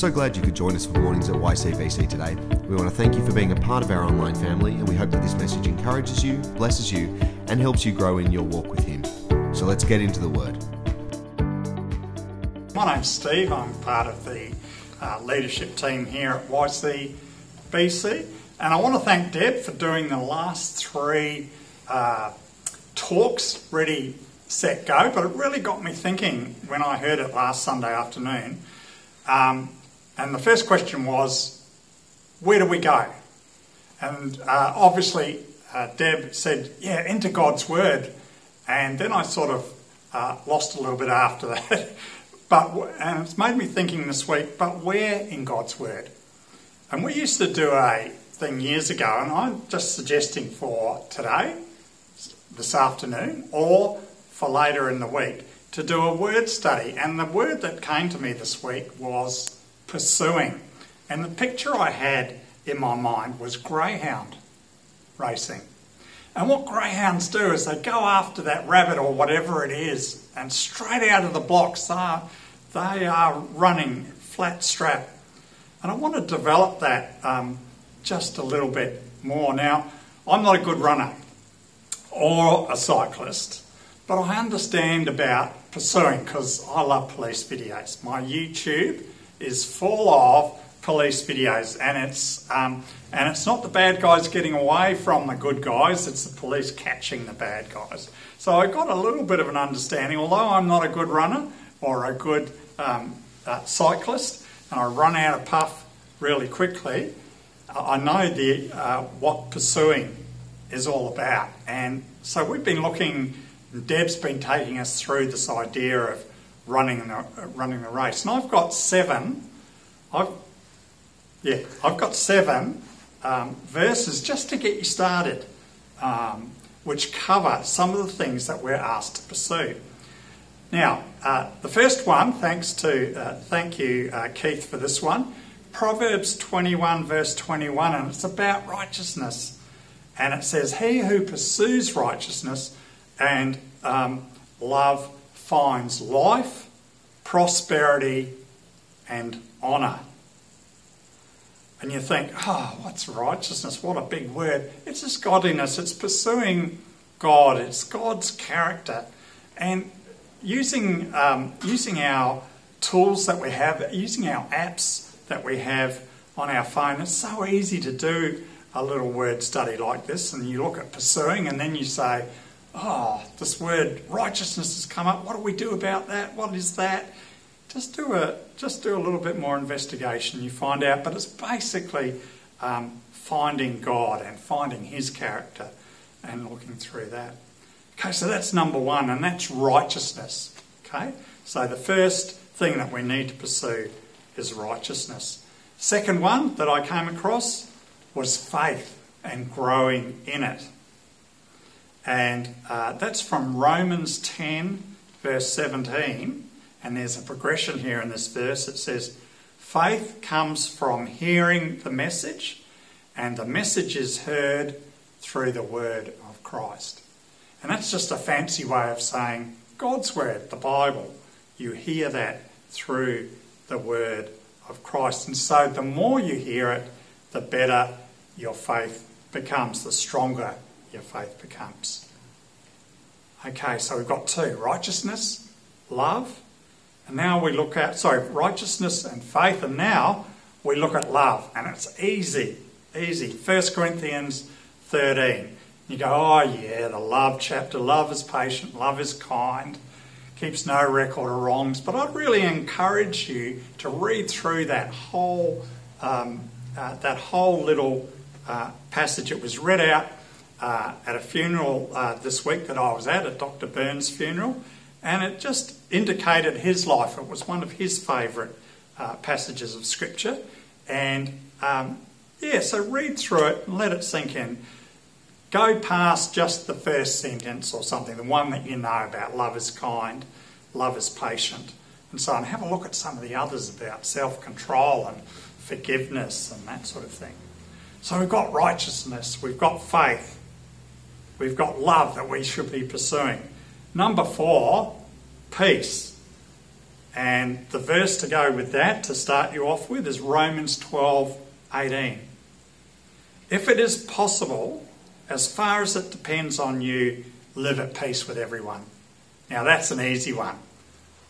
so glad you could join us for mornings at YCBC today. We want to thank you for being a part of our online family, and we hope that this message encourages you, blesses you, and helps you grow in your walk with Him. So let's get into the Word. My name's Steve. I'm part of the uh, leadership team here at YCBC, and I want to thank Deb for doing the last three uh, talks, ready, set, go. But it really got me thinking when I heard it last Sunday afternoon. Um, and the first question was, where do we go? And uh, obviously, uh, Deb said, yeah, into God's Word. And then I sort of uh, lost a little bit after that. but And it's made me thinking this week, but where in God's Word? And we used to do a thing years ago, and I'm just suggesting for today, this afternoon, or for later in the week, to do a word study. And the word that came to me this week was pursuing. And the picture I had in my mind was greyhound racing. And what greyhounds do is they go after that rabbit or whatever it is, and straight out of the blocks, they are, they are running flat strap. And I want to develop that um, just a little bit more. Now, I'm not a good runner or a cyclist, but I understand about pursuing because I love police videos. My YouTube is full of police videos, and it's um, and it's not the bad guys getting away from the good guys; it's the police catching the bad guys. So I got a little bit of an understanding. Although I'm not a good runner or a good um, uh, cyclist, and I run out of puff really quickly, I know the uh, what pursuing is all about, and so we've been looking Deb's been taking us through this idea of running the, running the race. And I've got seven, I've, yeah, I've got seven um, verses just to get you started, um, which cover some of the things that we're asked to pursue. Now, uh, the first one, thanks to, uh, thank you, uh, Keith, for this one. Proverbs 21, verse 21, and it's about righteousness. And it says, He who pursues righteousness and um, love finds life, prosperity, and honour. And you think, oh, what's righteousness? What a big word. It's just godliness, it's pursuing God, it's God's character. And using, um, using our tools that we have, using our apps that we have on our phone, it's so easy to do a little word study like this. And you look at pursuing, and then you say, oh, this word righteousness has come up. What do we do about that? What is that? Just do a just do a little bit more investigation. You find out, but it's basically um, finding God and finding His character and looking through that. Okay, so that's number one, and that's righteousness. Okay, so the first thing that we need to pursue is righteousness. Second one that I came across was faith and growing in it. And uh, that's from Romans 10, verse 17. And there's a progression here in this verse. It says, Faith comes from hearing the message, and the message is heard through the word of Christ. And that's just a fancy way of saying God's word, the Bible. You hear that through the word of Christ. And so the more you hear it, the better your faith becomes, the stronger your faith becomes. Okay, so we've got two righteousness, love, and now we look at, sorry, righteousness and faith, and now we look at love, and it's easy, easy. 1 Corinthians 13. You go, oh yeah, the love chapter. Love is patient, love is kind, keeps no record of wrongs. But I'd really encourage you to read through that whole um, uh, that whole little uh, passage. It was read out uh, at a funeral uh, this week that I was at, at Dr. Burns' funeral, and it just indicated his life. It was one of his favourite uh, passages of Scripture. And um, yeah, so read through it and let it sink in. Go past just the first sentence or something, the one that you know about love is kind, love is patient, and so on. Have a look at some of the others about self control and forgiveness and that sort of thing. So we've got righteousness, we've got faith, We've got love that we should be pursuing. Number four, peace. And the verse to go with that, to start you off with, is Romans 12 18. If it is possible, as far as it depends on you, live at peace with everyone. Now, that's an easy one.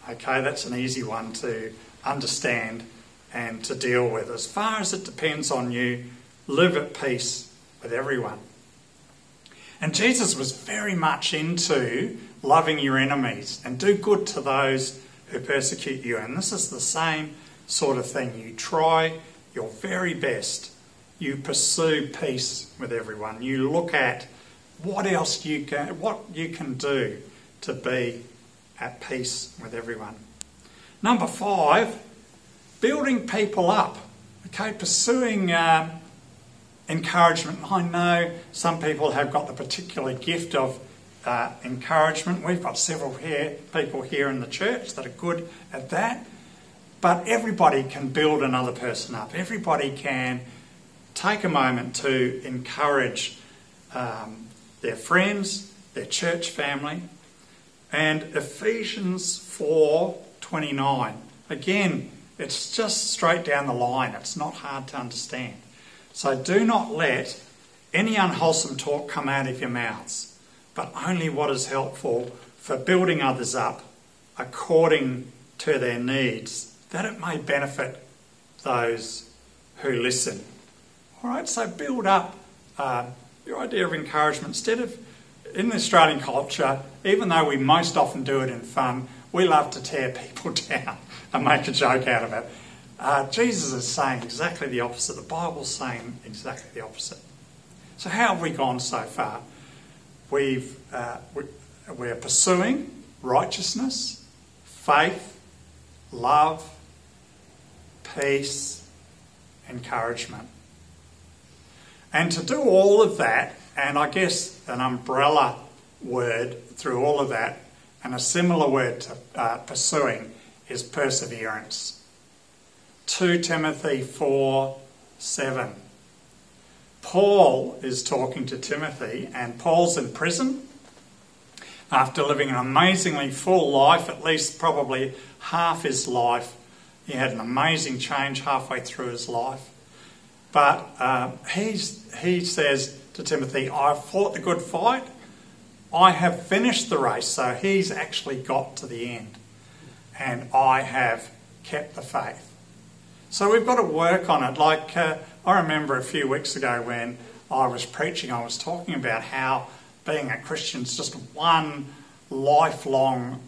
Okay, that's an easy one to understand and to deal with. As far as it depends on you, live at peace with everyone. And Jesus was very much into loving your enemies and do good to those who persecute you. And this is the same sort of thing. You try your very best. You pursue peace with everyone. You look at what else you can, what you can do to be at peace with everyone. Number five, building people up. Okay, pursuing uh, encouragement. I know some people have got the particular gift of uh, encouragement. We've got several here, people here in the church that are good at that. But everybody can build another person up. Everybody can take a moment to encourage um, their friends, their church family. And Ephesians 4:29. Again, it's just straight down the line. It's not hard to understand. So do not let any unwholesome talk come out of your mouths, but only what is helpful for building others up according to their needs, that it may benefit those who listen. All right, so build up uh, your idea of encouragement. Instead of, in the Australian culture, even though we most often do it in fun, we love to tear people down and make a joke out of it. Uh, Jesus is saying exactly the opposite. The Bible's saying exactly the opposite. So, how have we gone so far? We've, uh, we, we're pursuing righteousness, faith, love, peace, encouragement. And to do all of that, and I guess an umbrella word through all of that, and a similar word to uh, pursuing, is perseverance. 2 Timothy 4 7. Paul is talking to Timothy, and Paul's in prison after living an amazingly full life, at least probably half his life. He had an amazing change halfway through his life. But uh, he's, he says to Timothy, I've fought the good fight, I have finished the race. So he's actually got to the end, and I have kept the faith. So we've got to work on it. Like uh, I remember a few weeks ago when I was preaching, I was talking about how being a Christian is just one lifelong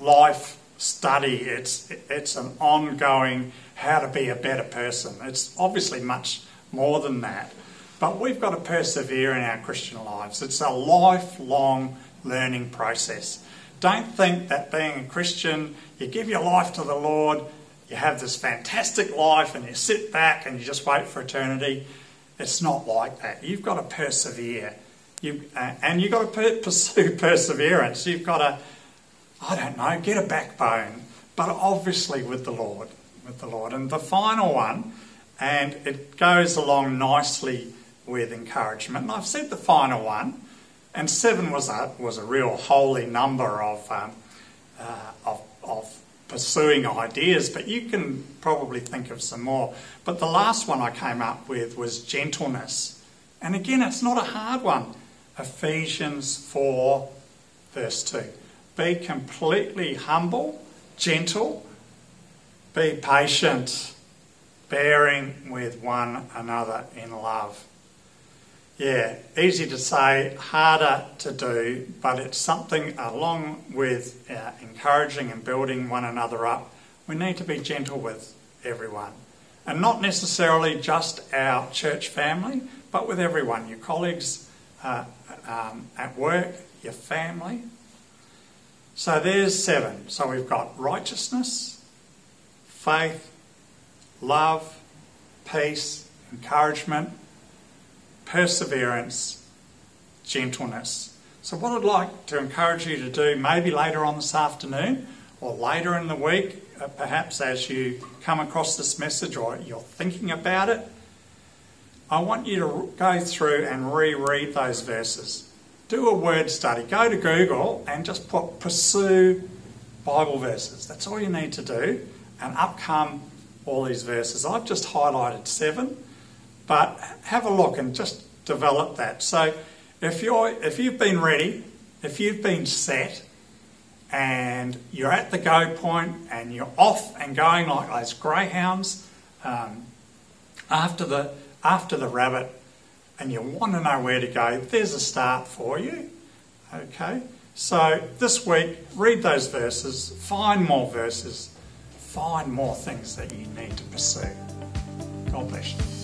life study. It's it's an ongoing how to be a better person. It's obviously much more than that. But we've got to persevere in our Christian lives. It's a lifelong learning process. Don't think that being a Christian, you give your life to the Lord, you have this fantastic life and you sit back and you just wait for eternity. It's not like that. You've got to persevere. You, uh, and you've got to per- pursue perseverance. You've got to, I don't know, get a backbone, but obviously with the Lord. With the Lord. And the final one, and it goes along nicely with encouragement. And I've said the final one, and seven was a, was a real holy number of, um, uh, of, of pursuing ideas, but you can probably think of some more. But the last one I came up with was gentleness. And again, it's not a hard one. Ephesians 4, verse 2. Be completely humble, gentle, be patient, bearing with one another in love. Yeah, easy to say, harder to do, but it's something along with uh, encouraging and building one another up. We need to be gentle with everyone. And not necessarily just our church family, but with everyone your colleagues uh, um, at work, your family. So there's seven. So we've got righteousness, faith, love, peace, encouragement perseverance, gentleness. So, what I'd like to encourage you to do, maybe later on this afternoon or later in the week, uh, perhaps as you come across this message or you're thinking about it, I want you to go through and reread those verses. Do a word study. Go to Google and just put pursue Bible verses. That's all you need to do. And up come all these verses. I've just highlighted seven, but have a look and just develop that. So if you're if you've been ready, if you've been set, and you're at the go point and you're off and going like those greyhounds um, after the after the rabbit, and you want to know where to go, there's a start for you. Okay, so this week read those verses, find more verses, find more things that you need to pursue. God bless you.